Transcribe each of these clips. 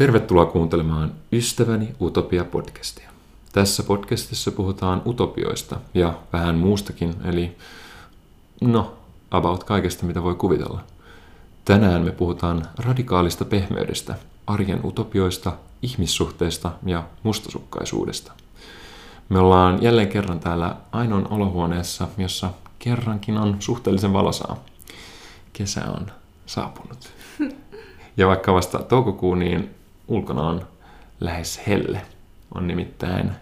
Tervetuloa kuuntelemaan Ystäväni Utopia-podcastia. Tässä podcastissa puhutaan utopioista ja vähän muustakin, eli no, about kaikesta mitä voi kuvitella. Tänään me puhutaan radikaalista pehmeydestä, arjen utopioista, ihmissuhteista ja mustasukkaisuudesta. Me ollaan jälleen kerran täällä ainoan olohuoneessa, jossa kerrankin on suhteellisen valosaa. Kesä on saapunut. Ja vaikka vasta toukokuu, niin ulkona on lähes helle. On nimittäin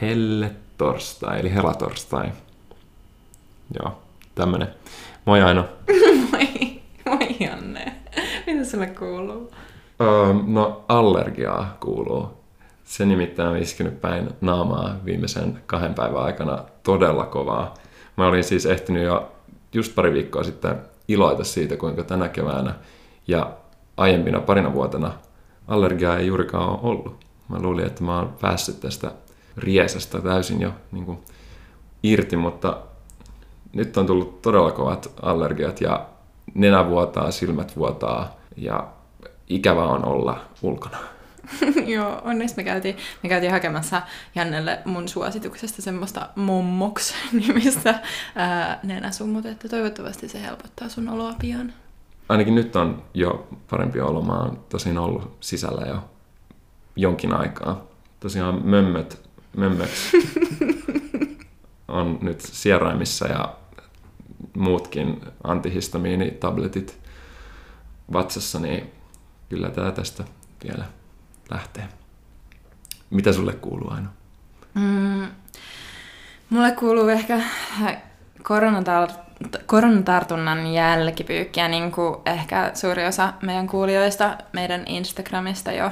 helle torstai, eli helatorstai. Joo, tämmönen. Moi Aino. moi, moi Janne. Mitä sulle kuuluu? Öö, no allergiaa kuuluu. Se nimittäin on iskenyt päin naamaa viimeisen kahden päivän aikana todella kovaa. Mä olin siis ehtinyt jo just pari viikkoa sitten iloita siitä, kuinka tänä keväänä ja aiempina parina vuotena allergiaa ei juurikaan ole ollut. Mä luulin, että mä oon päässyt tästä riesästä täysin jo niin kuin, irti, mutta nyt on tullut todella kovat allergiat ja nenä vuotaa, silmät vuotaa ja ikävä on olla ulkona. Joo, onneksi me käytiin, me käytiin hakemassa Jannelle mun suosituksesta semmoista Mommox-nimistä nenäsummut, että toivottavasti se helpottaa sun oloa pian. Ainakin nyt on jo parempi olo. Mä oon tosin ollut sisällä jo jonkin aikaa. Tosiaan mömmöt, mömmöks on nyt sieraimissa ja muutkin antihistamiinitabletit vatsassa, niin kyllä tämä tästä vielä lähtee. Mitä sulle kuuluu aina? Mm, mulle kuuluu ehkä koronatar- koronatartunnan jälkipyykkiä, niin kuin ehkä suuri osa meidän kuulijoista meidän Instagramista jo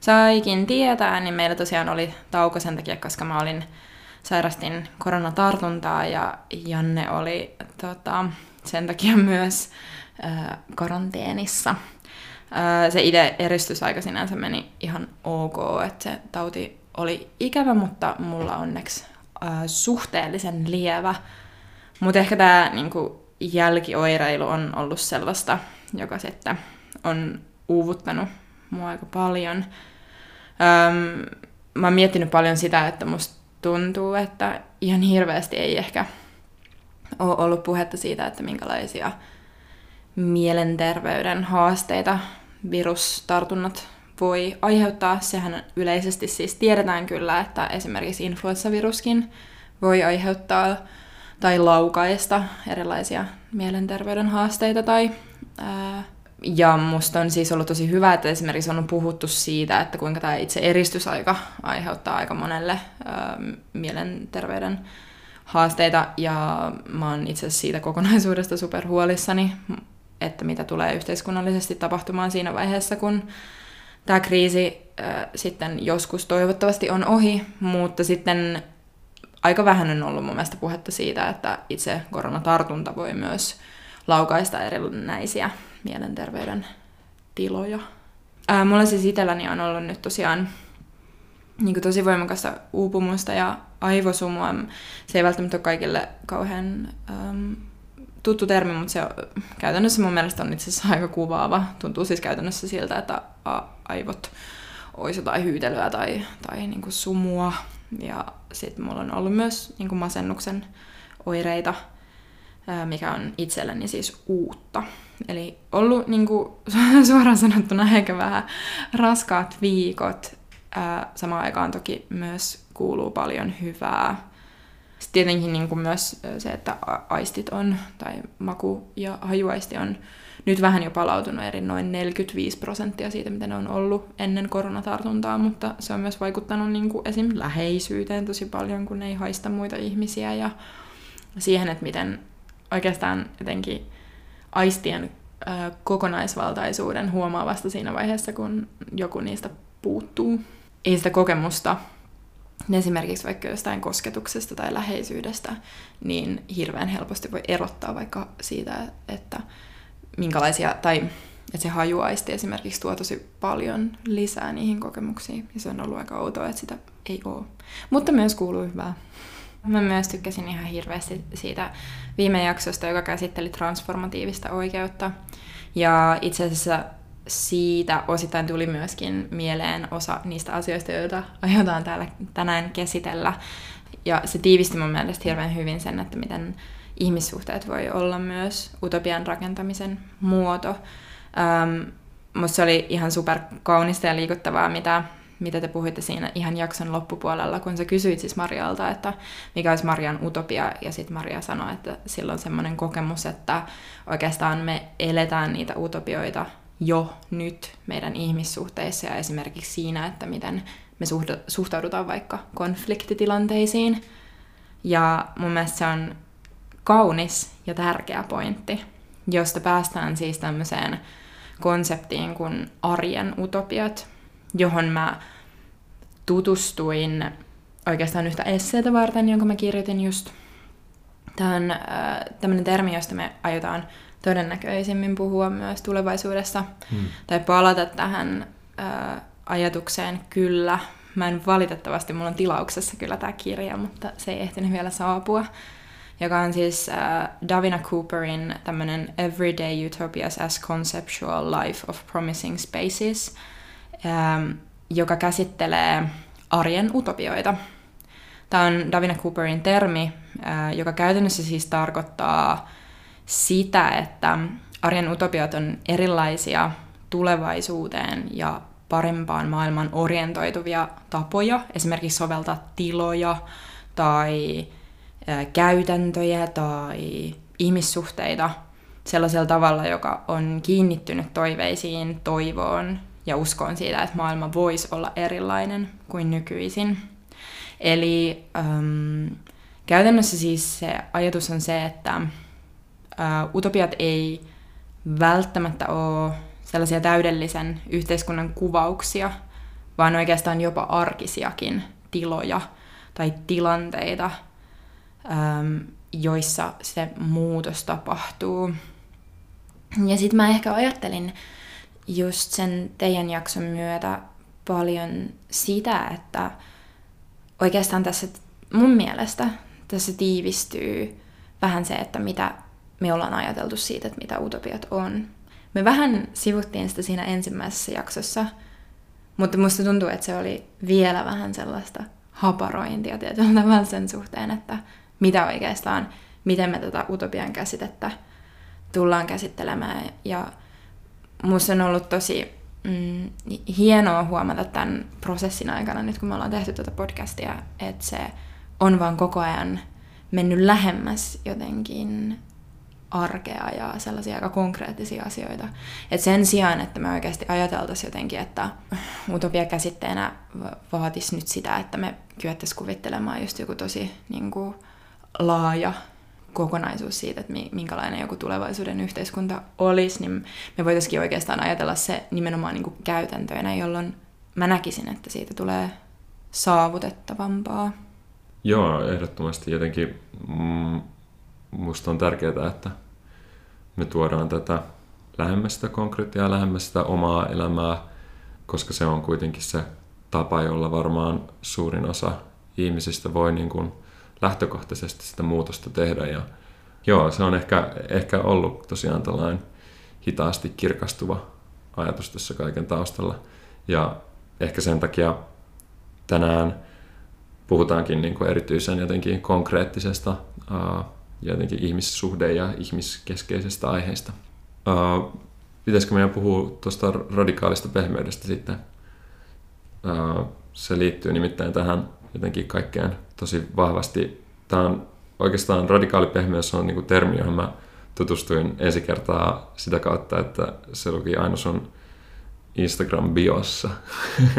saikin tietää, niin meillä tosiaan oli tauko sen takia, koska mä olin sairastin koronatartuntaa ja Janne oli tota, sen takia myös äh, karanteenissa. Äh, se itse eristysaika sinänsä meni ihan ok, että se tauti oli ikävä, mutta mulla onneksi äh, suhteellisen lievä. Mutta ehkä tämä niinku, jälkioireilu on ollut sellaista, joka sitten on uuvuttanut mua aika paljon. Öm, mä oon miettinyt paljon sitä, että musta tuntuu, että ihan hirveästi ei ehkä ole ollut puhetta siitä, että minkälaisia mielenterveyden haasteita virustartunnat voi aiheuttaa. Sehän yleisesti siis tiedetään kyllä, että esimerkiksi influenssaviruskin voi aiheuttaa tai laukaista erilaisia mielenterveyden haasteita tai ää, ja musta on siis ollut tosi hyvä, että esimerkiksi on puhuttu siitä, että kuinka tämä itse eristysaika aiheuttaa aika monelle ää, mielenterveyden haasteita. Ja mä oon itse siitä kokonaisuudesta super huolissani, että mitä tulee yhteiskunnallisesti tapahtumaan siinä vaiheessa, kun tämä kriisi ää, sitten joskus toivottavasti on ohi, mutta sitten aika vähän on ollut mun mielestä puhetta siitä, että itse koronatartunta voi myös laukaista erinäisiä mielenterveyden tiloja. Ää, mulla siis itselläni on ollut nyt tosiaan niin tosi voimakasta uupumusta ja aivosumua. Se ei välttämättä ole kaikille kauhean äm, tuttu termi, mutta se on, käytännössä mun mielestä on itse asiassa aika kuvaava. Tuntuu siis käytännössä siltä, että a, aivot olisi jotain hyytelyä tai, tai niin sumua. Ja sitten mulla on ollut myös niin kuin masennuksen oireita – mikä on itselleni siis uutta. Eli ollut niin kuin, suoraan sanottuna ehkä vähän raskaat viikot. Samaan aikaan toki myös kuuluu paljon hyvää. Sitten tietenkin niin kuin myös se, että aistit on, tai maku- ja hajuaisti on nyt vähän jo palautunut eri noin 45 prosenttia siitä, mitä ne on ollut ennen koronatartuntaa, mutta se on myös vaikuttanut niin kuin esim. läheisyyteen tosi paljon, kun ei haista muita ihmisiä ja siihen, että miten oikeastaan jotenkin aistien kokonaisvaltaisuuden huomaa vasta siinä vaiheessa, kun joku niistä puuttuu. Ei sitä kokemusta esimerkiksi vaikka jostain kosketuksesta tai läheisyydestä, niin hirveän helposti voi erottaa vaikka siitä, että minkälaisia, tai että se hajuaisti esimerkiksi tuo tosi paljon lisää niihin kokemuksiin, ja se on ollut aika outoa, että sitä ei ole. Mutta myös kuuluu hyvää. Mä myös tykkäsin ihan hirveästi siitä viime jaksosta, joka käsitteli transformatiivista oikeutta. Ja itse asiassa siitä osittain tuli myöskin mieleen osa niistä asioista, joita aiotaan täällä tänään käsitellä. Ja se tiivisti mun mielestä hirveän hyvin sen, että miten ihmissuhteet voi olla myös utopian rakentamisen muoto. Ähm, musta se oli ihan super kaunista ja liikuttavaa, mitä, mitä te puhuitte siinä ihan jakson loppupuolella, kun sä kysyit siis Marialta, että mikä olisi Marian utopia, ja sitten Maria sanoi, että sillä on semmoinen kokemus, että oikeastaan me eletään niitä utopioita jo nyt meidän ihmissuhteissa ja esimerkiksi siinä, että miten me suhtaudutaan vaikka konfliktitilanteisiin. Ja mun mielestä se on kaunis ja tärkeä pointti, josta päästään siis tämmöiseen konseptiin kuin arjen utopiat, johon mä tutustuin oikeastaan yhtä esseitä varten, jonka mä kirjoitin just. Tämä on äh, tämmöinen termi, josta me aiotaan todennäköisimmin puhua myös tulevaisuudessa. Hmm. Tai palata tähän äh, ajatukseen kyllä. Mä en valitettavasti, mulla on tilauksessa kyllä tämä kirja, mutta se ei ehtinyt vielä saapua. Joka on siis äh, Davina Cooperin tämmöinen Everyday Utopias as Conceptual Life of Promising Spaces, ähm, joka käsittelee arjen utopioita. Tämä on Davina Cooperin termi, äh, joka käytännössä siis tarkoittaa sitä, että arjen utopiat on erilaisia tulevaisuuteen ja parempaan maailman orientoituvia tapoja, esimerkiksi soveltaa tiloja tai käytäntöjä tai ihmissuhteita sellaisella tavalla, joka on kiinnittynyt toiveisiin, toivoon ja uskoon siitä, että maailma voisi olla erilainen kuin nykyisin. Eli ähm, käytännössä siis se ajatus on se, että ä, utopiat ei välttämättä ole sellaisia täydellisen yhteiskunnan kuvauksia, vaan oikeastaan jopa arkisiakin tiloja tai tilanteita, joissa se muutos tapahtuu. Ja sitten mä ehkä ajattelin just sen teidän jakson myötä paljon sitä, että oikeastaan tässä mun mielestä tässä tiivistyy vähän se, että mitä me ollaan ajateltu siitä, että mitä utopiat on. Me vähän sivuttiin sitä siinä ensimmäisessä jaksossa, mutta musta tuntuu, että se oli vielä vähän sellaista haparointia tietyllä tavalla sen suhteen, että mitä oikeastaan, miten me tätä utopian käsitettä tullaan käsittelemään. Ja musta on ollut tosi mm, hienoa huomata tämän prosessin aikana, nyt kun me ollaan tehty tätä podcastia, että se on vaan koko ajan mennyt lähemmäs jotenkin arkea ja sellaisia aika konkreettisia asioita. Et sen sijaan, että me oikeasti ajateltaisiin jotenkin, että utopia käsitteenä vaatisi nyt sitä, että me kyettäisiin kuvittelemaan just joku tosi niin kuin, laaja kokonaisuus siitä, että minkälainen joku tulevaisuuden yhteiskunta olisi, niin me voitaisiin oikeastaan ajatella se nimenomaan niin kuin käytäntöinä, jolloin mä näkisin, että siitä tulee saavutettavampaa. Joo, ehdottomasti jotenkin mm, musta on tärkeää, että me tuodaan tätä lähemmäs sitä konkreettia, lähemmäs sitä omaa elämää, koska se on kuitenkin se tapa, jolla varmaan suurin osa ihmisistä voi niin kuin lähtökohtaisesti sitä muutosta tehdä. Ja joo, se on ehkä, ehkä ollut tosiaan tällainen hitaasti kirkastuva ajatus tässä kaiken taustalla. Ja ehkä sen takia tänään puhutaankin niin kuin erityisen jotenkin konkreettisesta jotenkin ihmissuhde- ja ihmiskeskeisestä aiheesta. Uh, pitäisikö meidän puhua tuosta radikaalista pehmeydestä sitten? Uh, se liittyy nimittäin tähän jotenkin kaikkeen tosi vahvasti. Tämä on oikeastaan radikaali pehmeys on niin termi, johon mä tutustuin ensi kertaa sitä kautta, että se luki aina sun Instagram-biossa.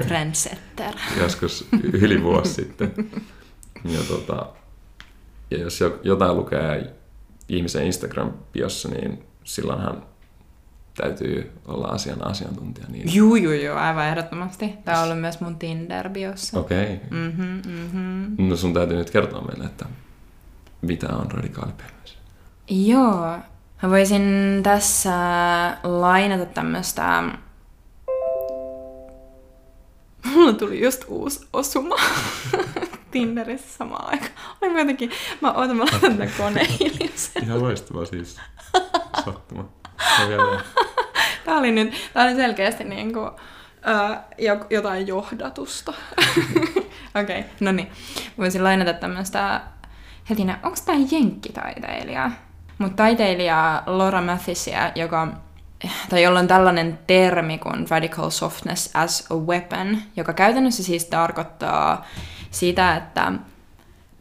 Trendsetter. Joskus yli vuosi sitten. Ja tota, ja jos jotain lukee ihmisen Instagram-biossa, niin silloinhan täytyy olla asian asiantuntija. Niin... Juu, juu, juu, aivan ehdottomasti. Tämä on ollut myös mun Tinder-biossa. Okei. Okay. Mm-hmm, mm-hmm. No sun täytyy nyt kertoa meille, että mitä on radikaalipehmeys. Joo, mä voisin tässä lainata tämmöistä... Mulla tuli just uusi osuma. Tinderissä samaan aikaan. Oli jotenkin, mä ootan, mä laitan tänne koneen Ihan loistava siis. Sattuma. Tämä oli nyt, tämä oli selkeästi niin kuin, uh, jotain johdatusta. Okei, okay, no niin. Voisin lainata tämmöistä, hetkinen, onko tämä jenkkitaiteilija? Mutta taiteilija Laura Mathisia, joka tai jolla on tällainen termi kuin radical softness as a weapon, joka käytännössä siis tarkoittaa sitä, että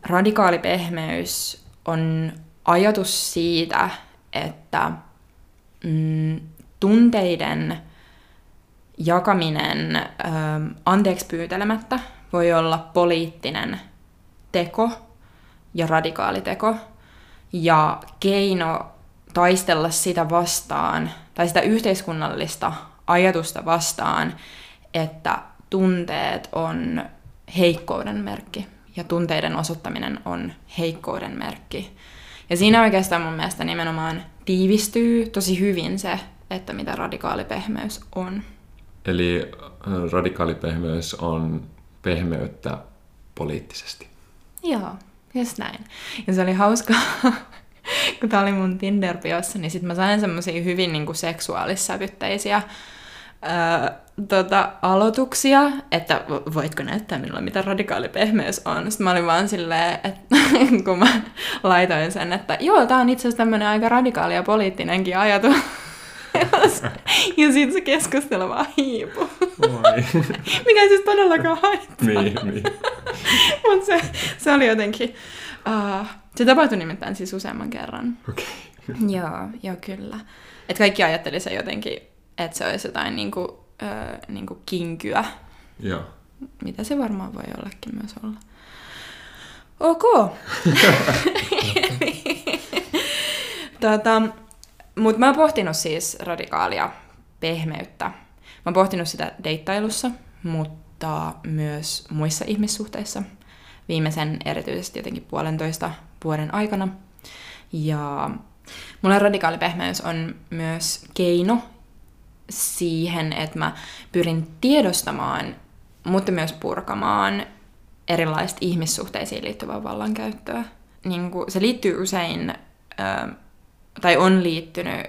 radikaali pehmeys on ajatus siitä, että mm, tunteiden jakaminen ö, anteeksi pyytelemättä voi olla poliittinen teko ja radikaali teko. Ja keino taistella sitä vastaan, tai sitä yhteiskunnallista ajatusta vastaan, että tunteet on heikkouden merkki ja tunteiden osoittaminen on heikkouden merkki. Ja siinä oikeastaan mun mielestä nimenomaan tiivistyy tosi hyvin se, että mitä radikaali pehmeys on. Eli äh, radikaali pehmeys on pehmeyttä poliittisesti. Joo, just näin. Ja se oli hauska, kun tää oli mun tinder niin sit mä sain semmosia hyvin niinku seksuaalissävytteisiä öö, tota, aloituksia, että voitko näyttää minulle, mitä radikaali pehmeys on. Sitten mä olin vaan silleen, että kun mä laitoin sen, että joo, tää on itse asiassa tämmönen aika radikaali ja poliittinenkin ajatus. ja sitten se keskustelu vaan hiipui. Mikä ei siis todellakaan haittaa. niin, niin. Mutta se, se oli jotenkin... Uh, se tapahtui nimittäin siis useamman kerran. Okei. Okay. joo, joo kyllä. Et kaikki ajatteli se jotenkin, että se olisi jotain niinku, ö, niinku kinkyä. Joo. Mitä se varmaan voi ollakin myös olla. Ok. tota, Mutta mä oon pohtinut siis radikaalia pehmeyttä. Mä oon pohtinut sitä deittailussa, mutta myös muissa ihmissuhteissa. Viimeisen erityisesti jotenkin puolentoista vuoden aikana. Ja mulla radikaali pehmeys on myös keino siihen, että mä pyrin tiedostamaan, mutta myös purkamaan erilaista ihmissuhteisiin liittyvää vallankäyttöä. Niin kuin, se liittyy usein, tai on liittynyt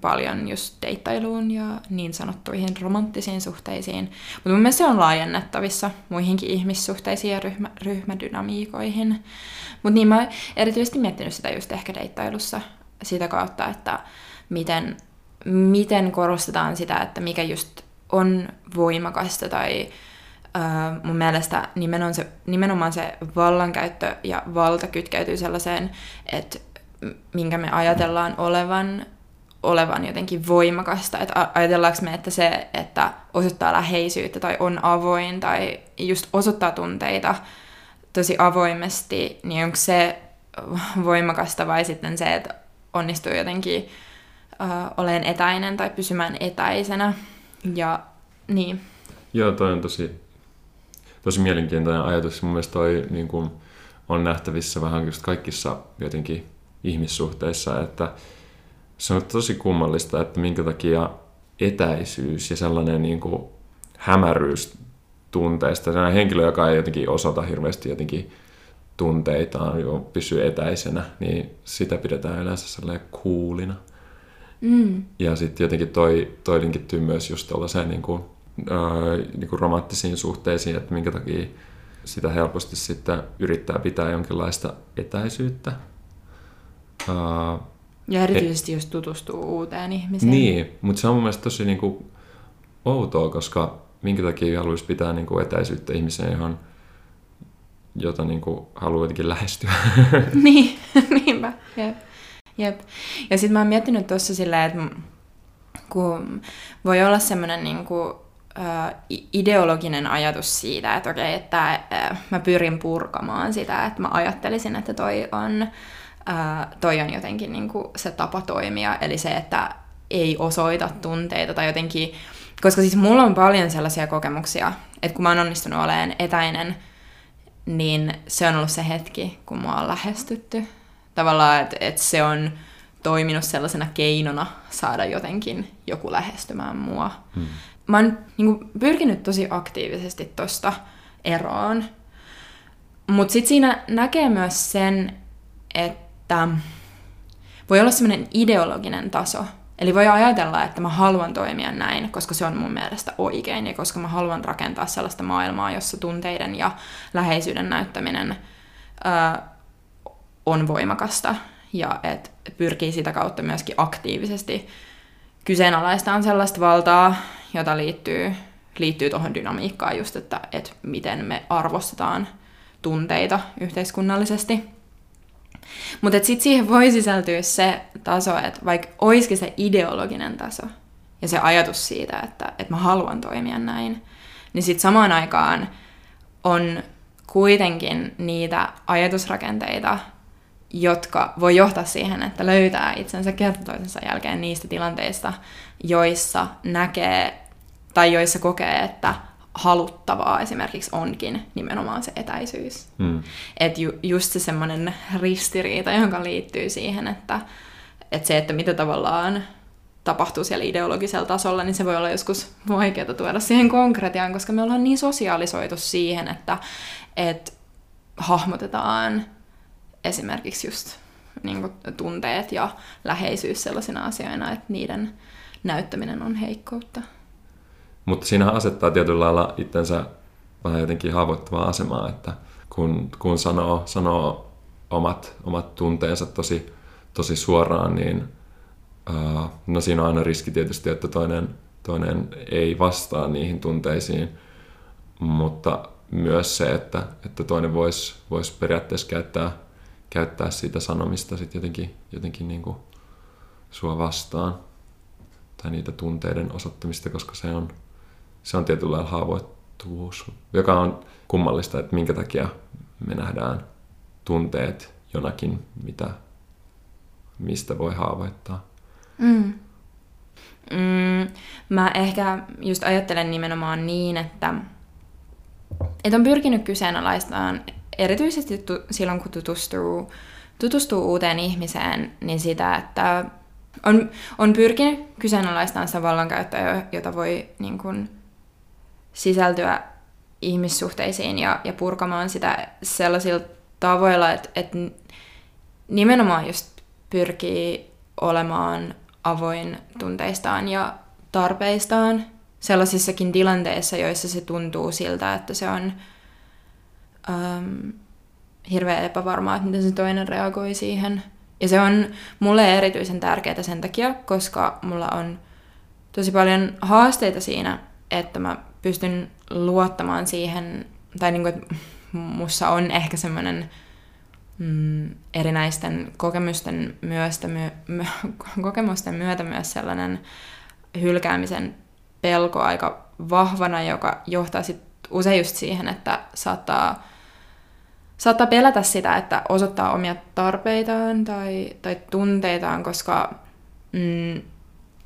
paljon just deittailuun ja niin sanottuihin romanttisiin suhteisiin. Mutta mun mielestä se on laajennettavissa muihinkin ihmissuhteisiin ja ryhmä, ryhmädynamiikoihin. Mutta niin mä erityisesti miettinyt sitä just ehkä deittailussa sitä kautta, että miten, miten korostetaan sitä, että mikä just on voimakasta tai Uh, mun mielestä nimenomaan se, nimenomaan se vallankäyttö ja valta kytkeytyy sellaiseen, että minkä me ajatellaan olevan olevan jotenkin voimakasta. Että ajatellaanko me, että se, että osoittaa läheisyyttä tai on avoin tai just osoittaa tunteita tosi avoimesti, niin onko se voimakasta vai sitten se, että onnistuu jotenkin uh, olemaan etäinen tai pysymään etäisenä. Ja niin. Joo, toi on tosi, tosi mielenkiintoinen ajatus. Mun mielestä toi niin kun, on nähtävissä vähän just kaikissa jotenkin ihmissuhteissa, että se on tosi kummallista, että minkä takia etäisyys ja sellainen niin kuin hämäryys tunteista, sellainen henkilö, joka ei jotenkin osata hirveästi jotenkin tunteitaan, pysyy etäisenä, niin sitä pidetään yleensä sellainen kuulina. Mm. Ja sitten jotenkin toi, toi linkittyy myös just tällaiseen niin kuin, äh, niin kuin romanttisiin suhteisiin, että minkä takia sitä helposti sitten yrittää pitää jonkinlaista etäisyyttä. Äh, ja erityisesti, jos tutustuu uuteen ihmiseen. Niin, mutta se on mun mielestä tosi niin kuin, outoa, koska minkä takia haluaisi pitää niin kuin, etäisyyttä ihmiseen, johon, jota niin kuin, haluaa jotenkin lähestyä. niin, niinpä. Jep. Jep. Ja sitten mä oon miettinyt tuossa silleen, että kun voi olla semmoinen niin kuin, ideologinen ajatus siitä, että okei, että mä pyrin purkamaan sitä, että mä ajattelisin, että toi on ää, toi on jotenkin niin kuin se tapa toimia, eli se, että ei osoita tunteita tai jotenkin, koska siis mulla on paljon sellaisia kokemuksia, että kun mä oon onnistunut olemaan etäinen, niin se on ollut se hetki, kun mua on lähestytty. Tavallaan, että, että se on toiminut sellaisena keinona saada jotenkin joku lähestymään mua. Hmm. Mä oon niin kuin, pyrkinyt tosi aktiivisesti tosta eroon. Mutta sitten siinä näkee myös sen, että että voi olla semmoinen ideologinen taso Eli voi ajatella, että mä haluan toimia näin, koska se on mun mielestä oikein ja koska mä haluan rakentaa sellaista maailmaa, jossa tunteiden ja läheisyyden näyttäminen ö, on voimakasta ja että pyrkii sitä kautta myöskin aktiivisesti kyseenalaistaan sellaista valtaa, jota liittyy, liittyy tuohon dynamiikkaan just, että, että miten me arvostetaan tunteita yhteiskunnallisesti. Mutta sitten siihen voi sisältyä se taso, että vaikka olisikin se ideologinen taso ja se ajatus siitä, että, että mä haluan toimia näin, niin sitten samaan aikaan on kuitenkin niitä ajatusrakenteita, jotka voi johtaa siihen, että löytää itsensä kerta toisensa jälkeen niistä tilanteista, joissa näkee tai joissa kokee, että haluttavaa esimerkiksi onkin nimenomaan se etäisyys. Mm. Että ju, just se semmoinen ristiriita, joka liittyy siihen, että, että se, että mitä tavallaan tapahtuu siellä ideologisella tasolla, niin se voi olla joskus vaikeaa tuoda siihen konkretiaan, koska me ollaan niin sosiaalisoitu siihen, että, että hahmotetaan esimerkiksi just niin kuin, tunteet ja läheisyys sellaisina asioina, että niiden näyttäminen on heikkoutta. Mutta siinä asettaa tietyllä lailla itsensä vähän jotenkin haavoittavaa asemaa, että kun, kun sanoo, sanoo omat, omat tunteensa tosi, tosi suoraan, niin uh, no siinä on aina riski tietysti, että toinen, toinen ei vastaa niihin tunteisiin, mutta myös se, että, että toinen voisi vois periaatteessa käyttää, käyttää siitä sanomista sit jotenkin, jotenkin niin kuin sua vastaan tai niitä tunteiden osoittamista, koska se on, se on tietyllä lailla haavoittuvuus, joka on kummallista, että minkä takia me nähdään tunteet jonakin, mitä, mistä voi haavoittaa. Mm. Mm, mä ehkä just ajattelen nimenomaan niin, että, että on pyrkinyt kyseenalaistamaan erityisesti tu- silloin, kun tutustuu, tutustuu uuteen ihmiseen, niin sitä, että on, on pyrkinyt kyseenalaistamaan sitä vallankäyttöä, jota voi niin kuin, sisältyä ihmissuhteisiin ja, ja purkamaan sitä sellaisilla tavoilla, että, että nimenomaan just pyrkii olemaan avoin tunteistaan ja tarpeistaan sellaisissakin tilanteissa, joissa se tuntuu siltä, että se on äm, hirveän epävarmaa, että miten se toinen reagoi siihen. Ja se on mulle erityisen tärkeää sen takia, koska mulla on tosi paljon haasteita siinä, että mä pystyn luottamaan siihen, tai niin kuin, että mussa on ehkä semmoinen mm, erinäisten kokemusten, myöstä, my, my, kokemusten myötä myös sellainen hylkäämisen pelko aika vahvana, joka johtaa sit usein just siihen, että saattaa, saattaa pelätä sitä, että osoittaa omia tarpeitaan tai, tai tunteitaan, koska mm,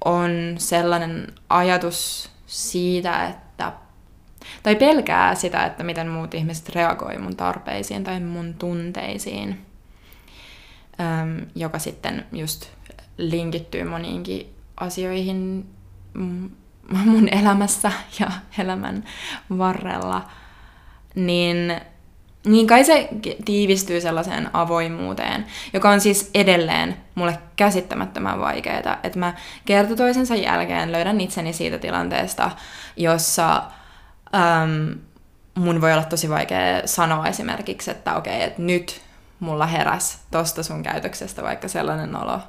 on sellainen ajatus siitä, että tai pelkää sitä, että miten muut ihmiset reagoi mun tarpeisiin tai mun tunteisiin, äm, joka sitten just linkittyy moniinkin asioihin mun elämässä ja elämän varrella, niin, niin kai se tiivistyy sellaiseen avoimuuteen, joka on siis edelleen mulle käsittämättömän vaikeaa, että mä kerta toisensa jälkeen löydän itseni siitä tilanteesta, jossa Um, mun voi olla tosi vaikea sanoa esimerkiksi, että okei, okay, että nyt mulla heräs tosta sun käytöksestä vaikka sellainen olo.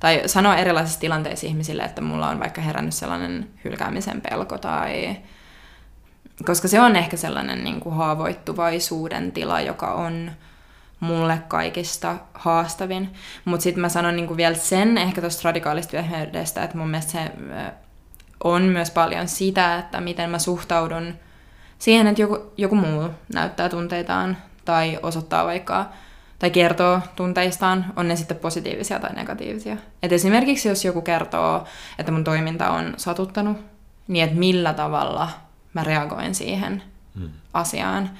Tai sanoa erilaisissa tilanteissa ihmisille, että mulla on vaikka herännyt sellainen hylkäämisen pelko tai... Koska se on ehkä sellainen niin kuin haavoittuvaisuuden tila, joka on mulle kaikista haastavin. Mutta sitten mä sanon niin kuin vielä sen ehkä tuosta radikaalista vyöhyydestä, että mun mielestä se on myös paljon sitä, että miten mä suhtaudun siihen, että joku, joku muu näyttää tunteitaan tai osoittaa vaikka tai kertoo tunteistaan, on ne sitten positiivisia tai negatiivisia. Et esimerkiksi jos joku kertoo, että mun toiminta on satuttanut, niin että millä tavalla mä reagoin siihen hmm. asiaan.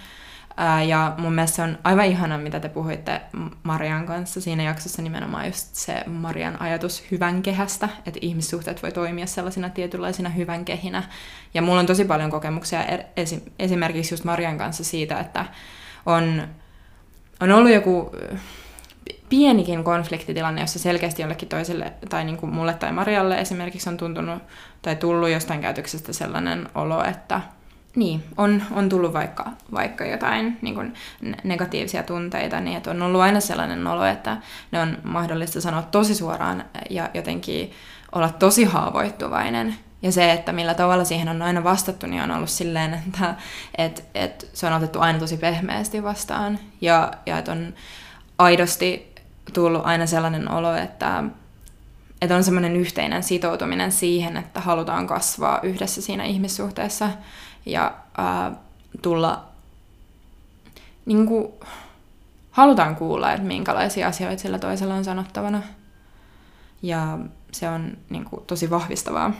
Ää, ja mun mielestä se on aivan ihana, mitä te puhuitte Marian kanssa siinä jaksossa nimenomaan just se Marian ajatus hyvän kehästä, että ihmissuhteet voi toimia sellaisina tietynlaisina hyvän kehinä. Ja mulla on tosi paljon kokemuksia er, esimerkiksi just Marian kanssa siitä, että on, on ollut joku pienikin konfliktitilanne, jossa selkeästi jollekin toiselle, tai niin kuin mulle tai Marialle esimerkiksi on tuntunut tai tullut jostain käytöksestä sellainen olo, että niin, on, on tullut vaikka, vaikka jotain niin kuin negatiivisia tunteita, niin että on ollut aina sellainen olo, että ne on mahdollista sanoa tosi suoraan ja jotenkin olla tosi haavoittuvainen. Ja se, että millä tavalla siihen on aina vastattu, niin on ollut silleen, että et, et se on otettu aina tosi pehmeästi vastaan. Ja, ja että on aidosti tullut aina sellainen olo, että, että on semmoinen yhteinen sitoutuminen siihen, että halutaan kasvaa yhdessä siinä ihmissuhteessa ja ää, tulla, niin kuin, halutaan kuulla, että minkälaisia asioita sillä toisella on sanottavana. Ja se on niin kuin, tosi vahvistavaa.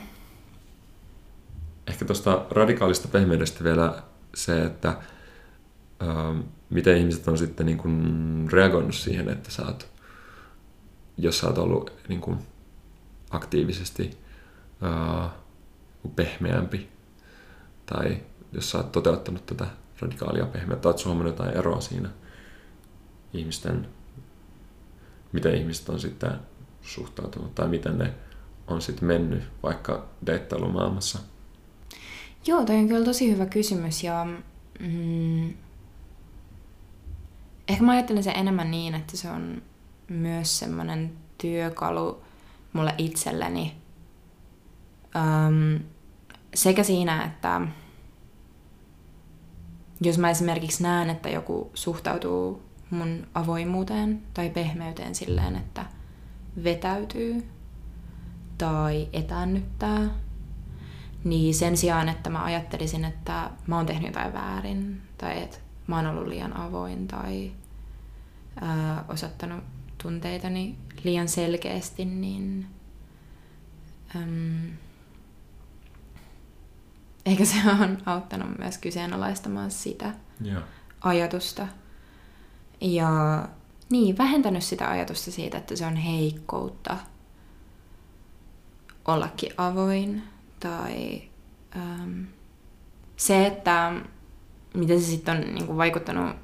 Ehkä tuosta radikaalista pehmeydestä vielä se, että ää, miten ihmiset on sitten niin kuin reagoinut siihen, että sä oot, jos sä oot ollut niin kuin aktiivisesti ää, pehmeämpi tai jos sä oot toteuttanut tätä radikaalia pehmeyttä, oot huomannut jotain eroa siinä ihmisten, miten ihmiset on sitten suhtautunut tai miten ne on sitten mennyt vaikka deittailumaailmassa? Joo, toi on kyllä tosi hyvä kysymys ja mm, ehkä mä ajattelen sen enemmän niin, että se on myös semmoinen työkalu mulle itselleni. Um, sekä siinä, että jos mä esimerkiksi näen, että joku suhtautuu mun avoimuuteen tai pehmeyteen silleen, että vetäytyy tai etäännyttää, niin sen sijaan, että mä ajattelisin, että mä oon tehnyt jotain väärin tai että mä oon ollut liian avoin tai ää, osoittanut tunteitani liian selkeästi, niin äm, Eikä se on auttanut myös kyseenalaistamaan sitä ja. ajatusta. Ja niin, vähentänyt sitä ajatusta siitä, että se on heikkoutta ollakin avoin. Tai ähm, se, että miten se sitten on niin kuin, vaikuttanut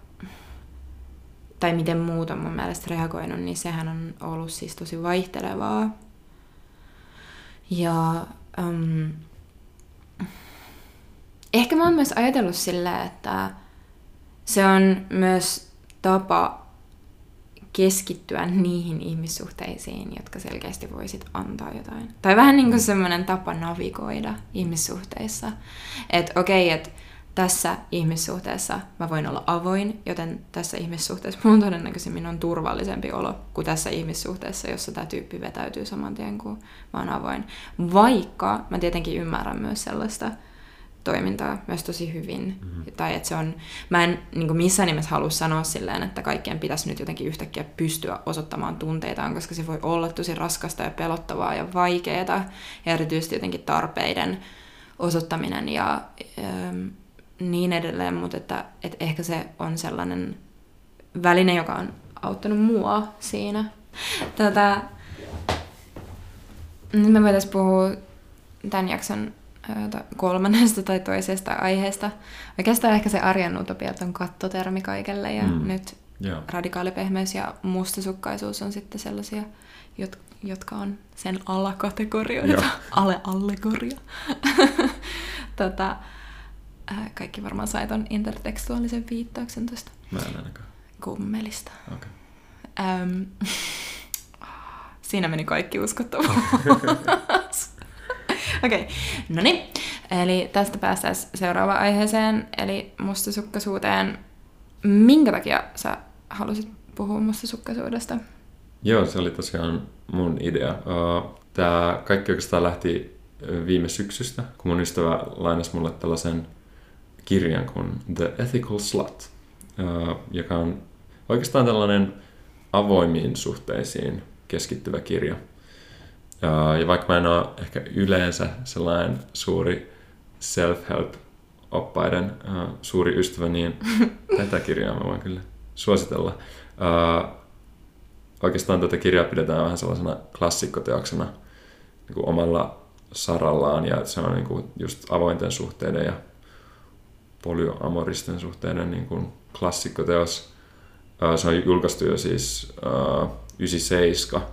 tai miten muut on mun mielestä reagoinut, niin sehän on ollut siis tosi vaihtelevaa. Ja ähm, ehkä mä oon myös ajatellut sillä, että se on myös tapa keskittyä niihin ihmissuhteisiin, jotka selkeästi voisit antaa jotain. Tai vähän niin kuin semmoinen tapa navigoida ihmissuhteissa. Että okei, okay, että tässä ihmissuhteessa mä voin olla avoin, joten tässä ihmissuhteessa mun todennäköisemmin on turvallisempi olo kuin tässä ihmissuhteessa, jossa tämä tyyppi vetäytyy saman tien, kuin mä oon avoin. Vaikka mä tietenkin ymmärrän myös sellaista toimintaa myös tosi hyvin. Mm-hmm. Tai että se on, mä en niin kuin missään nimessä halua sanoa silleen, että kaikkien pitäisi nyt jotenkin yhtäkkiä pystyä osoittamaan tunteitaan, koska se voi olla tosi raskasta ja pelottavaa ja vaikeaa, ja erityisesti jotenkin tarpeiden osoittaminen ja ähm, niin edelleen, mutta että, että ehkä se on sellainen väline, joka on auttanut mua siinä. Tätä, nyt me voitaisiin puhua tämän jakson kolmannesta tai toisesta aiheesta. Oikeastaan ehkä se arjen utopia on kattotermi kaikelle ja mm. nyt yeah. radikaalipehmeys ja mustasukkaisuus on sitten sellaisia, jotka on sen alakategorioita, ale-allegoria. tota, kaikki varmaan sai ton intertekstuaalisen viittauksen tuosta. Mä en ainakaan. Kummelista. Okay. Öm, siinä meni kaikki uskottavuus. Okei, okay. no niin. Eli tästä päästään seuraavaan aiheeseen, eli mustasukkaisuuteen. Minkä takia sä halusit puhua mustasukkaisuudesta? Joo, se oli tosiaan mun idea. Tämä kaikki oikeastaan lähti viime syksystä, kun mun ystävä lainasi mulle tällaisen kirjan kuin The Ethical Slut, joka on oikeastaan tällainen avoimiin suhteisiin keskittyvä kirja – ja vaikka mä en ole ehkä yleensä sellainen suuri self-help-oppaiden uh, suuri ystävä, niin tätä kirjaa mä voin kyllä suositella. Oikeastaan tätä kirjaa pidetään vähän sellaisena klassikkoteoksena niin kuin omalla sarallaan, ja se on niin kuin just avointen suhteiden ja polyamoristen suhteiden niin kuin klassikkoteos. se on julkaistu jo siis uh, 97.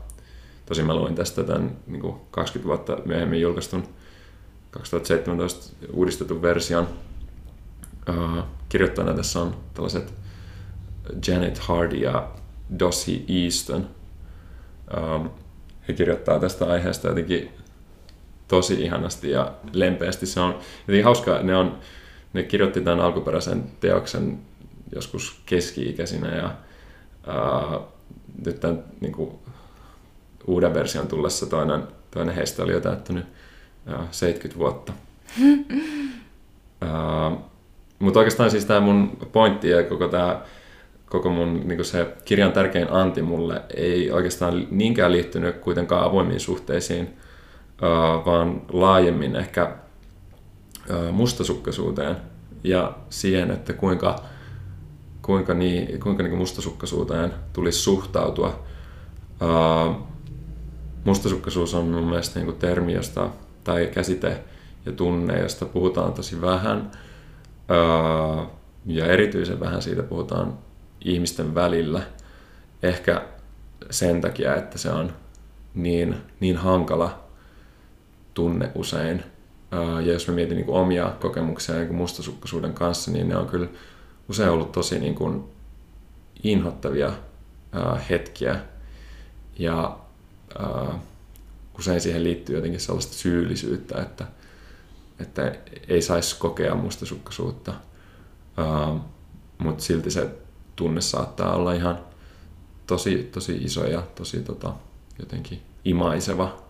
Tosin mä luin tästä tämän niin kuin 20 vuotta myöhemmin julkaistun 2017 uudistetun version. Uh, kirjoittajana tässä on tällaiset Janet Hardy ja Dossie Easton. Um, he kirjoittaa tästä aiheesta jotenkin tosi ihanasti ja lempeästi. Se on jotenkin hauskaa, ne, on, ne kirjoitti tämän alkuperäisen teoksen joskus keski-ikäisinä ja ää, nyt tämän niin kuin, uuden version tullessa toinen, toinen heistä oli jo täyttänyt ää, 70 vuotta. mutta oikeastaan siis tämä mun pointti ja koko tämä koko mun niin se kirjan tärkein anti mulle ei oikeastaan niinkään liittynyt kuitenkaan avoimiin suhteisiin, vaan laajemmin ehkä mustasukkaisuuteen ja siihen, että kuinka, kuinka, niin, kuinka niin mustasukkaisuuteen tulisi suhtautua. Mustasukkaisuus on mun mielestä niin termi, josta, tai käsite ja tunne, josta puhutaan tosi vähän. Ja erityisen vähän siitä puhutaan ihmisten välillä. Ehkä sen takia, että se on niin, niin hankala tunne usein. Ja jos mä mietin niin kuin omia kokemuksia niin kuin mustasukkaisuuden kanssa, niin ne on kyllä usein ollut tosi niin kuin inhottavia hetkiä. Ja usein siihen liittyy jotenkin sellaista syyllisyyttä, että, että ei saisi kokea mustasukkaisuutta. Mutta silti se tunne saattaa olla ihan tosi, tosi iso ja tosi tota, jotenkin imaiseva.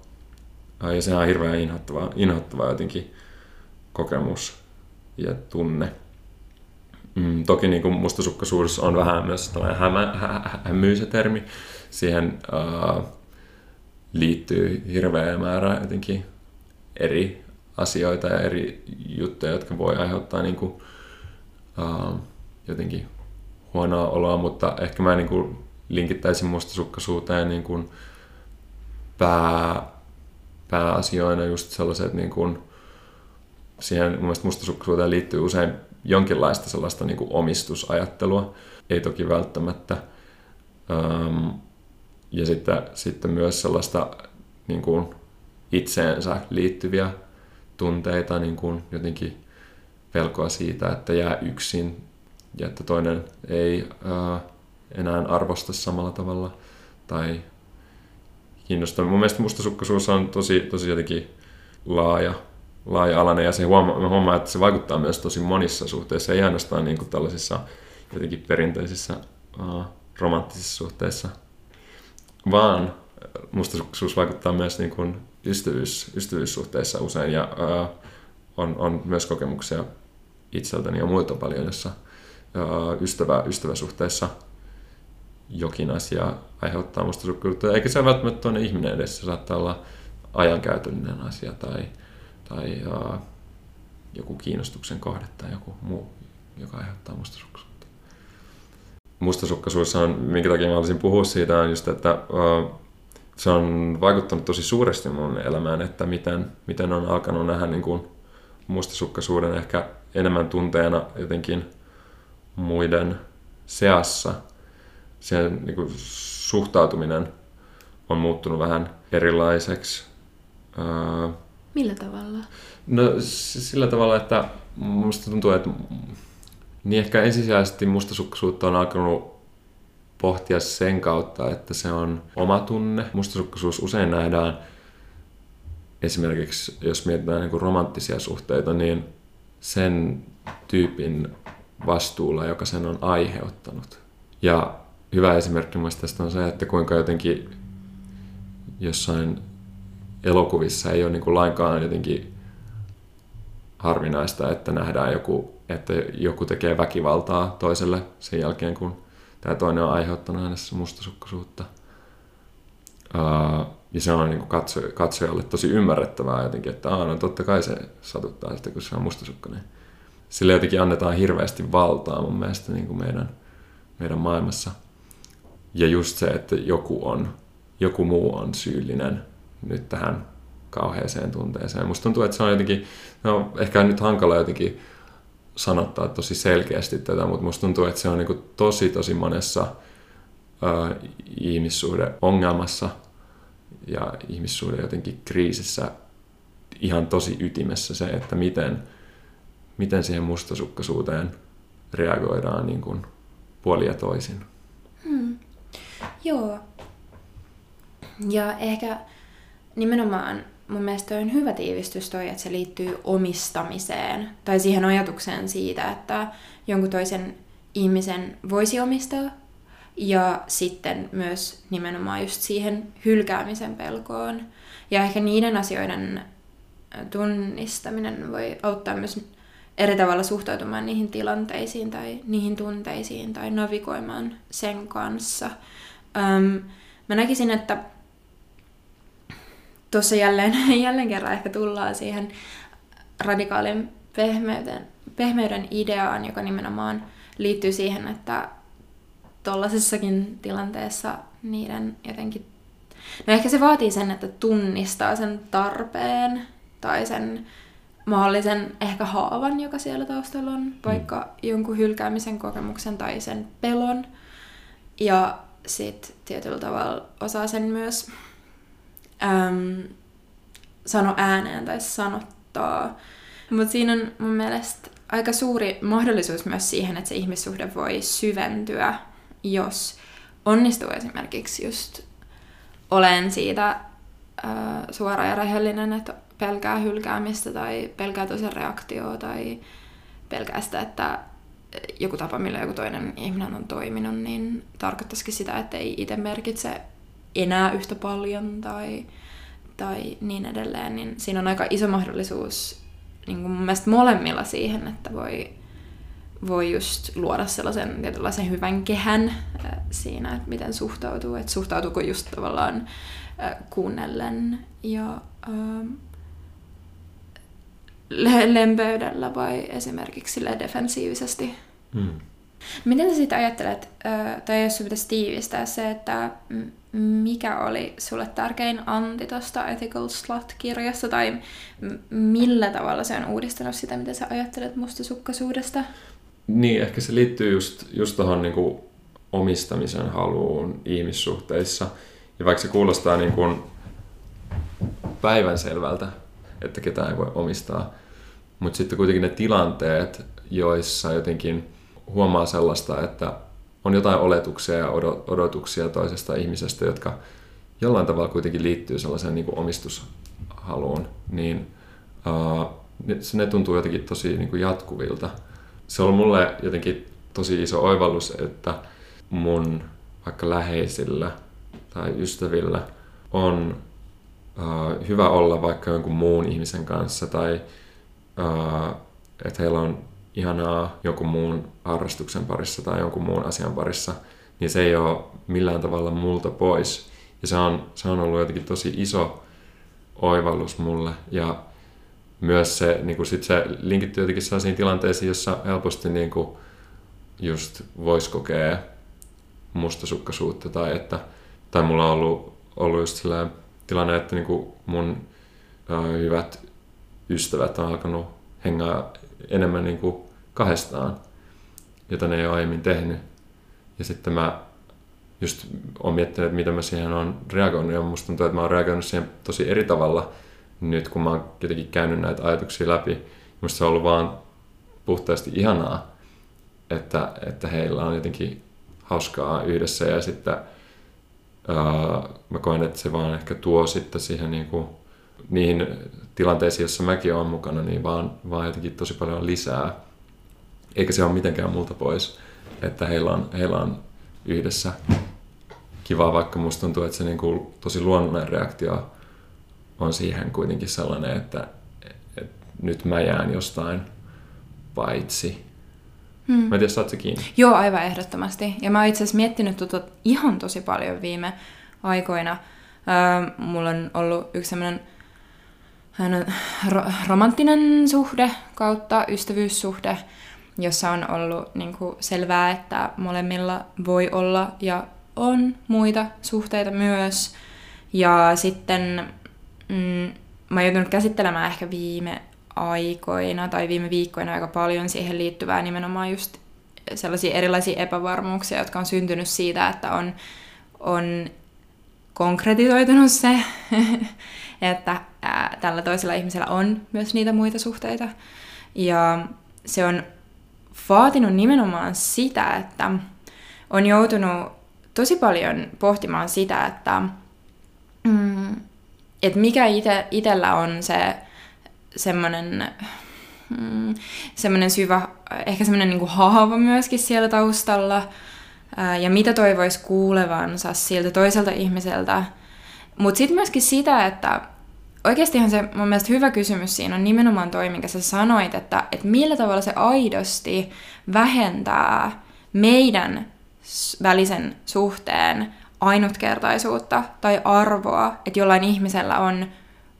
Ja se on hirveän inhottava, inhottava jotenkin kokemus ja tunne. Mm, toki niin kuin mustasukkaisuus on vähän myös tällainen hämä, hä, hämyysetermi. Siihen äh, liittyy hirveä määrä jotenkin eri asioita ja eri juttuja, jotka voi aiheuttaa niin kuin, äh, jotenkin huonoa oloa, mutta ehkä mä niin kuin linkittäisin mustasukkaisuuteen niin kuin pää, pääasioina just sellaiset niin kuin, siihen mun mielestä mustasukkaisuuteen liittyy usein jonkinlaista sellaista niin kuin omistusajattelua, ei toki välttämättä. Ähm, ja sitten, sitten myös sellaista niin kuin itseensä liittyviä tunteita, niin kuin jotenkin pelkoa siitä, että jää yksin ja että toinen ei ää, enää arvosta samalla tavalla tai kiinnosta. Mun mielestä mustasukkaisuus on tosi, tosi jotenkin laaja, laaja-alainen ja se huomaa, huomaa, että se vaikuttaa myös tosi monissa suhteissa, ei ainoastaan niin kuin tällaisissa jotenkin perinteisissä ää, romanttisissa suhteissa, vaan mustasukkaisuus vaikuttaa myös niin kuin ystävyys, ystävyyssuhteissa usein ja ää, on, on myös kokemuksia itseltäni ja muilta paljon, jossa ystävä, ystäväsuhteessa jokin asia aiheuttaa musta sukkuutta. Eikä se välttämättä tuonne ihminen edessä. Se saattaa olla ajankäytöllinen asia tai, tai uh, joku kiinnostuksen kohde tai joku muu, joka aiheuttaa mustasukkaisuutta. Mustasukkaisuus on, minkä takia mä haluaisin puhua siitä, on just, että uh, se on vaikuttanut tosi suuresti mun elämään, että miten, miten on alkanut nähdä niin kuin mustasukkaisuuden ehkä enemmän tunteena jotenkin – muiden seassa sen niin kuin, suhtautuminen on muuttunut vähän erilaiseksi. Millä tavalla? No sillä tavalla, että musta tuntuu, että niin ehkä ensisijaisesti mustasukkaisuutta on alkanut pohtia sen kautta, että se on oma tunne. Mustasukkaisuus usein nähdään esimerkiksi, jos mietitään niin kuin romanttisia suhteita, niin sen tyypin vastuulla, joka sen on aiheuttanut. Ja hyvä esimerkki mielestäni tästä on se, että kuinka jotenkin jossain elokuvissa ei ole niin kuin lainkaan jotenkin harvinaista, että nähdään joku, että joku tekee väkivaltaa toiselle sen jälkeen, kun tämä toinen on aiheuttanut hänessä mustasukkaisuutta. ja se on niin kuin katsojalle tosi ymmärrettävää jotenkin, että no totta kai se satuttaa sitä, kun se on mustasukkainen sille jotenkin annetaan hirveästi valtaa mun mielestä niin kuin meidän, meidän maailmassa. Ja just se, että joku on, joku muu on syyllinen nyt tähän kauheeseen tunteeseen. Musta tuntuu, että se on jotenkin, no ehkä nyt hankala jotenkin sanottaa tosi selkeästi tätä, mutta musta tuntuu, että se on niin tosi tosi monessa ihmissuhde ongelmassa ja ihmissuhde jotenkin kriisissä ihan tosi ytimessä se, että miten, miten siihen mustasukkaisuuteen reagoidaan niin kuin puoli ja toisin. Hmm. Joo. Ja ehkä nimenomaan mun mielestä on hyvä tiivistys toi, että se liittyy omistamiseen. Tai siihen ajatukseen siitä, että jonkun toisen ihmisen voisi omistaa. Ja sitten myös nimenomaan just siihen hylkäämisen pelkoon. Ja ehkä niiden asioiden tunnistaminen voi auttaa myös eri tavalla suhtautumaan niihin tilanteisiin tai niihin tunteisiin tai navigoimaan sen kanssa. Öm, mä näkisin, että tuossa jälleen, jälleen kerran ehkä tullaan siihen radikaalin pehmeyden, pehmeyden ideaan, joka nimenomaan liittyy siihen, että tuollaisessakin tilanteessa niiden jotenkin... No ehkä se vaatii sen, että tunnistaa sen tarpeen tai sen mahdollisen ehkä haavan, joka siellä taustalla on, mm. vaikka jonkun hylkäämisen kokemuksen tai sen pelon. Ja sitten tietyllä tavalla osaa sen myös äm, sano ääneen tai sanottaa. Mutta siinä on mun mielestä aika suuri mahdollisuus myös siihen, että se ihmissuhde voi syventyä, jos onnistuu esimerkiksi just olen siitä äh, suora ja rehellinen, että pelkää hylkäämistä tai pelkää toisen reaktioa tai pelkää sitä, että joku tapa, millä joku toinen ihminen on toiminut, niin tarkoittaisikin sitä, että ei itse merkitse enää yhtä paljon tai, tai niin edelleen, niin siinä on aika iso mahdollisuus niin kuin mun mielestä molemmilla siihen, että voi, voi just luoda sellaisen tietynlaisen hyvän kehän äh, siinä, että miten suhtautuu, että suhtautuuko just tavallaan äh, kuunnellen ja ähm, lempöydellä vai esimerkiksi sille defensiivisesti. Mm. Miten sä sitten ajattelet, tai jos sun pitäisi tiivistää se, että mikä oli sulle tärkein anti tuosta Ethical Slut-kirjassa, tai millä tavalla se on uudistanut sitä, mitä sä ajattelet mustasukkaisuudesta? Niin, ehkä se liittyy just, just tuohon niin omistamisen haluun ihmissuhteissa. Ja vaikka se kuulostaa niin kuin päivänselvältä, että ketään ei voi omistaa, mutta sitten kuitenkin ne tilanteet, joissa jotenkin huomaa sellaista, että on jotain oletuksia ja odotuksia toisesta ihmisestä, jotka jollain tavalla kuitenkin liittyy sellaiseen niin kuin omistushaluun, niin se ne tuntuu jotenkin tosi niin kuin jatkuvilta. Se on mulle jotenkin tosi iso oivallus, että mun vaikka läheisillä tai ystävillä on hyvä olla vaikka jonkun muun ihmisen kanssa tai että heillä on ihanaa jonkun muun harrastuksen parissa tai jonkun muun asian parissa, niin se ei ole millään tavalla multa pois. Ja se on, se on ollut jotenkin tosi iso oivallus mulle. Ja myös se, niin kuin sit se linkittyy jotenkin sellaisiin tilanteisiin, jossa helposti niin kuin just voisi kokea mustasukkaisuutta tai että tai mulla on ollut, ollut just tilanne, että niin kuin mun hyvät ystävät on alkanut hengaa enemmän niin kuin kahdestaan, jota ne ei ole aiemmin tehnyt. Ja sitten mä just olen miettinyt, että miten mä siihen on reagoinut, ja musta tuntuu, että mä oon reagoinut siihen tosi eri tavalla nyt, kun mä oon jotenkin käynyt näitä ajatuksia läpi. Musta se on ollut vaan puhtaasti ihanaa, että, että heillä on jotenkin hauskaa yhdessä, ja sitten ää, mä koen, että se vaan ehkä tuo sitten siihen niin kuin, niihin tilanteisiin, joissa mäkin olen mukana, niin vaan, vaan jotenkin tosi paljon lisää. Eikä se ole mitenkään multa pois, että heillä on, heillä on yhdessä kivaa, vaikka musta tuntuu, että se niin kuin tosi luonnollinen reaktio on siihen kuitenkin sellainen, että, että nyt mä jään jostain paitsi. Hmm. Mä en tiedä, saat kiinni? Joo, aivan ehdottomasti. Ja mä oon itse asiassa miettinyt tuota ihan tosi paljon viime aikoina. Öö, mulla on ollut yksi sellainen hän on ro- romanttinen suhde kautta ystävyyssuhde, jossa on ollut niin kuin, selvää, että molemmilla voi olla ja on muita suhteita myös. Ja sitten mm, mä oon joutunut käsittelemään ehkä viime aikoina tai viime viikkoina aika paljon siihen liittyvää nimenomaan just sellaisia erilaisia epävarmuuksia, jotka on syntynyt siitä, että on, on konkretisoitunut se, että tällä toisella ihmisellä on myös niitä muita suhteita. Ja se on vaatinut nimenomaan sitä, että on joutunut tosi paljon pohtimaan sitä, että, mm, että mikä ite, itellä on se semmoinen mm, semmoinen syvä, ehkä semmoinen niin haava myöskin siellä taustalla, ja mitä toivoisi kuulevansa siltä toiselta ihmiseltä. Mutta sitten myöskin sitä, että oikeastihan se mun mielestä hyvä kysymys siinä on nimenomaan toi, minkä sä sanoit, että, että millä tavalla se aidosti vähentää meidän välisen suhteen ainutkertaisuutta tai arvoa, että jollain ihmisellä on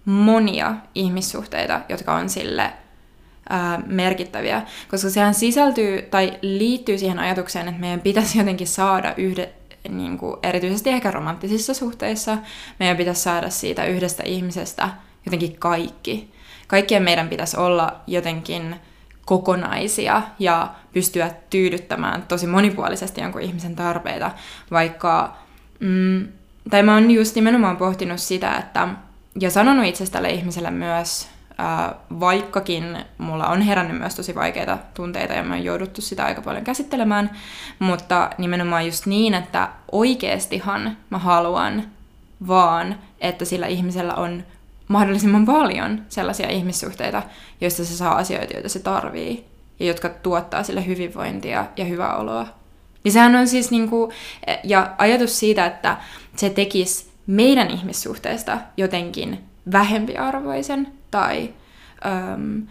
monia ihmissuhteita, jotka on sille ää, merkittäviä, koska sehän sisältyy tai liittyy siihen ajatukseen, että meidän pitäisi jotenkin saada yhde, niin kuin, erityisesti ehkä romanttisissa suhteissa, meidän pitäisi saada siitä yhdestä ihmisestä jotenkin kaikki. Kaikkien meidän pitäisi olla jotenkin kokonaisia ja pystyä tyydyttämään tosi monipuolisesti jonkun ihmisen tarpeita, vaikka, mm, tai mä oon just nimenomaan pohtinut sitä, että, ja sanonut itse tälle ihmiselle myös, vaikkakin mulla on herännyt myös tosi vaikeita tunteita ja mä oon jouduttu sitä aika paljon käsittelemään, mutta nimenomaan just niin, että oikeestihan mä haluan vaan, että sillä ihmisellä on mahdollisimman paljon sellaisia ihmissuhteita, joista se saa asioita, joita se tarvii ja jotka tuottaa sille hyvinvointia ja hyvää oloa. Niin sehän on siis niinku, ja ajatus siitä, että se tekisi meidän ihmissuhteesta jotenkin vähempiarvoisen tai äm,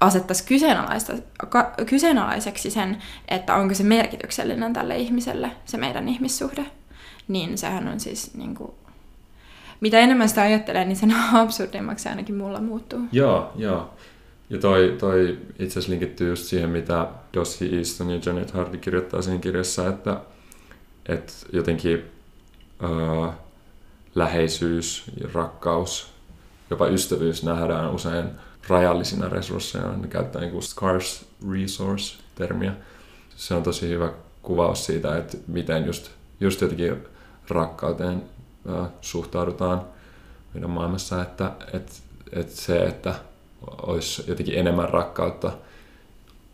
asettaisi kyseenalaista, ka, kyseenalaiseksi sen, että onko se merkityksellinen tälle ihmiselle, se meidän ihmissuhde, niin sehän on siis niin kuin, mitä enemmän sitä ajattelee, niin sen absurdimmaksi ainakin mulla muuttuu. Joo, joo. Ja toi, toi itse asiassa linkittyy just siihen, mitä Dossi Easton ja Janet Hardy kirjoittaa siinä kirjassa, että, että jotenkin äh, läheisyys ja rakkaus, jopa ystävyys nähdään usein rajallisina resursseina. Ne käyttää niin kuin scarce resource-termiä. Se on tosi hyvä kuvaus siitä, että miten just, just jotenkin rakkauteen äh, suhtaudutaan meidän maailmassa, että, että, että se, että olisi jotenkin enemmän rakkautta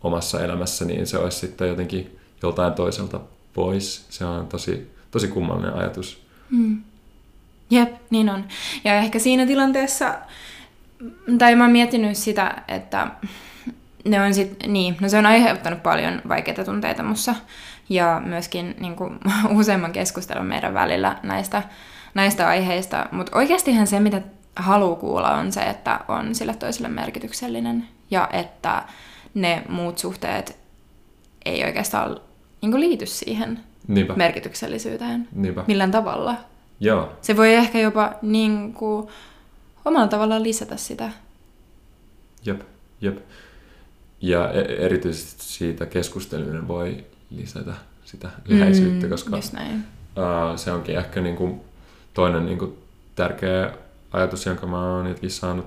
omassa elämässä, niin se olisi sitten jotenkin joltain toiselta pois. Se on tosi, tosi kummallinen ajatus. Mm. Jep, niin on. Ja ehkä siinä tilanteessa, tai mä oon miettinyt sitä, että ne on sit, niin, no se on aiheuttanut paljon vaikeita tunteita mussa ja myöskin niin kuin, useamman keskustelun meidän välillä näistä, näistä aiheista. Mutta oikeastihan se, mitä haluaa kuulla, on se, että on sille toiselle merkityksellinen ja että ne muut suhteet ei oikeastaan niin kuin, liity siihen Niinpä. merkityksellisyyteen Niinpä. millään tavalla. Joo. Se voi ehkä jopa niin kuin, omalla tavallaan lisätä sitä. Jep, jep. Ja e- erityisesti siitä keskustelun voi lisätä sitä läheisyyttä, mm, koska näin. Uh, se onkin ehkä niin kuin toinen niin kuin tärkeä ajatus, jonka mä oon jotenkin saanut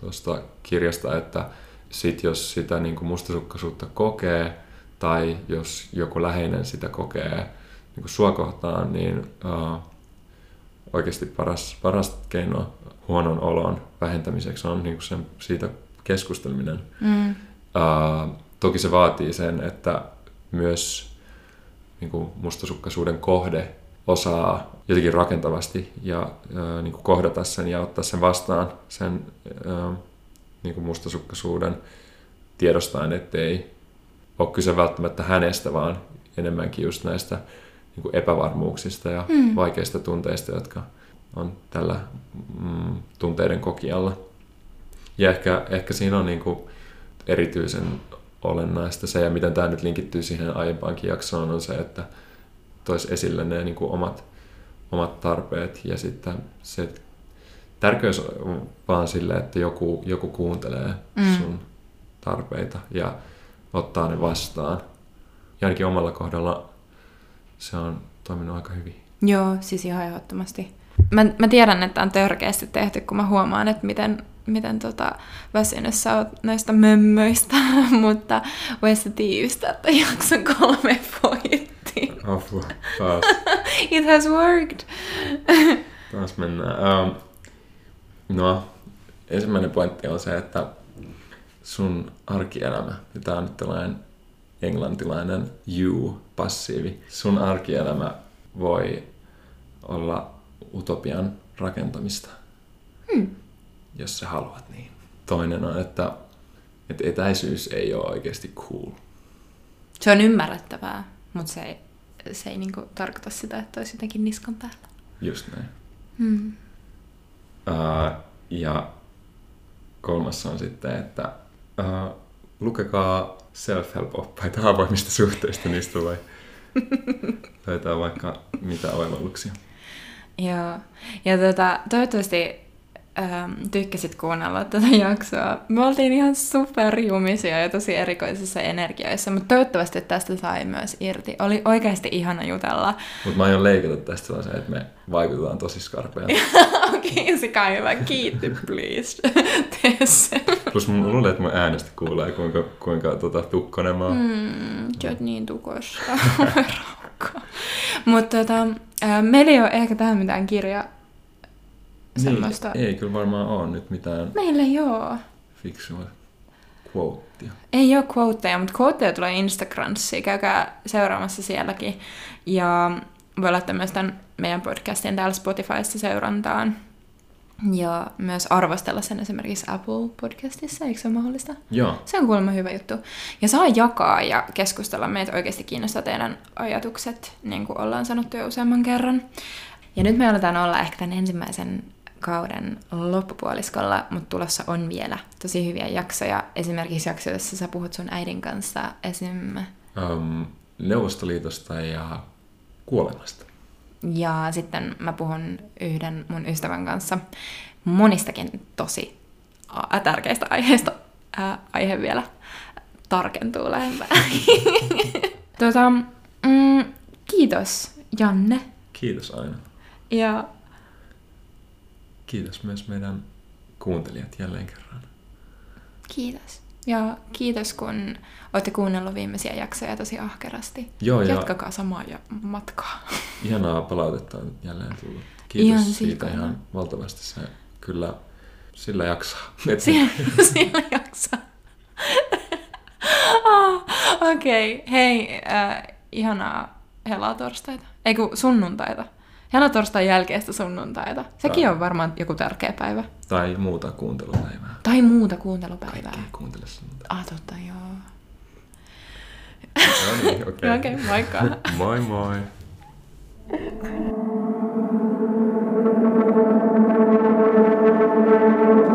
tuosta kirjasta, että sit jos sitä niin kuin mustasukkaisuutta kokee tai jos joku läheinen sitä kokee niin kuin sua kohtaan, niin uh, oikeasti paras, paras keino huonon olon vähentämiseksi on niin kuin sen, siitä keskusteleminen. Mm. Uh, toki se vaatii sen, että myös niin kuin mustasukkaisuuden kohde osaa jotenkin rakentavasti ja uh, niin kuin kohdata sen ja ottaa sen vastaan sen uh, niin kuin mustasukkaisuuden tiedostaen, ettei ole kyse välttämättä hänestä, vaan enemmänkin just näistä niin kuin epävarmuuksista ja mm. vaikeista tunteista, jotka on tällä mm, tunteiden kokijalla. Ja ehkä, ehkä siinä on niin kuin erityisen olennaista se, ja miten tämä nyt linkittyy siihen aiempaankin jaksoon, on se, että toisi esille ne niin kuin omat, omat tarpeet ja sitten se tärkeys on vaan sille, että joku, joku kuuntelee mm. sun tarpeita ja ottaa ne vastaan. Ja ainakin omalla kohdalla se on toiminut aika hyvin. Joo, siis ihan ehdottomasti. Mä, mä tiedän, että on törkeästi tehty, kun mä huomaan, että miten miten tota, väsynyt sä oot näistä mömmöistä, mutta voisi tiivistää, että jakson kolme voitti. Apua, taas, It has worked. taas mennään. Um, no, ensimmäinen pointti on se, että sun arkielämä, ja tää on nyt tällainen englantilainen you-passiivi, sun arkielämä voi olla utopian rakentamista, Hmm. jos sä haluat niin. Toinen on, että, että etäisyys ei ole oikeasti cool. Se on ymmärrettävää, mutta se ei, se ei niinku tarkoita sitä, että olisi jotenkin niskan päällä. Just näin. Hmm. Uh, ja kolmas on sitten, että uh, lukekaa self-help-oppaita avoimista suhteista, niistä tulee löytää vaikka mitä oivalluksia. Joo. Ja tota, toivottavasti ähm, tykkäsit kuunnella tätä jaksoa. Me oltiin ihan superjumisia ja tosi erikoisissa energioissa, mutta toivottavasti tästä sai myös irti. Oli oikeasti ihana jutella. Mutta mä aion leikata tästä sellaisen, että me vaikutetaan tosi skarpeilta. Okei, okay, se kai hyvä. Kiitti, please. Tee se. Plus mä luulen, että mun äänestä kuulee, kuinka, kuinka tota, tukkonen mä oon. Mm, oot niin tukossa. Mutta tota, meillä ei ole ehkä tähän mitään kirjaa semmoista. Niin, ei kyllä varmaan ole nyt mitään Meillä ei oo. fiksua quotea. Ei ole quoteja, mutta quoteja tulee Instagramissa. Käykää seuraamassa sielläkin. Ja voi laittaa myös tämän meidän podcastin täällä Spotifyssa seurantaan. Ja myös arvostella sen esimerkiksi Apple Podcastissa, eikö se ole mahdollista? Joo, Se on kuulemma hyvä juttu. Ja saa jakaa ja keskustella. Meitä oikeasti kiinnostaa teidän ajatukset, niin kuin ollaan sanottu jo useamman kerran. Ja nyt me aletaan olla ehkä tämän ensimmäisen kauden loppupuoliskolla, mutta tulossa on vielä tosi hyviä jaksoja. Esimerkiksi jakso, jossa sä puhut sun äidin kanssa esim. um, Neuvostoliitosta ja kuolemasta. Ja sitten mä puhun yhden mun ystävän kanssa monistakin tosi tärkeistä aiheista. Ää, aihe vielä tarkentuu lähempää. tota, mm, kiitos Janne. Kiitos aina. Ja Kiitos myös meidän kuuntelijat jälleen kerran. kiitos. Ja kiitos, kun olette kuunnellut viimeisiä jaksoja tosi ahkerasti. Joo, ja Jatkakaa samaa ja matkaa. ihanaa palautetta on jälleen tullut. Ihan Kiitos siitä sikana. ihan valtavasti. Se kyllä sillä jaksaa. Et Siellä, siellä jaksaa. ah, Okei, okay. hei, äh, ihanaa helatorstaita. Ei kun sunnuntaita. Jana torstain jälkeistä sunnuntaita. Sekin tai. on varmaan joku tärkeä päivä. Tai muuta kuuntelupäivää. Tai muuta kuuntelupäivää. Kaikki kuuntele sunnuntaita. Ah, totta, joo. No niin, okei. Okay. okei, okay, moikka. moi moi. Thank you.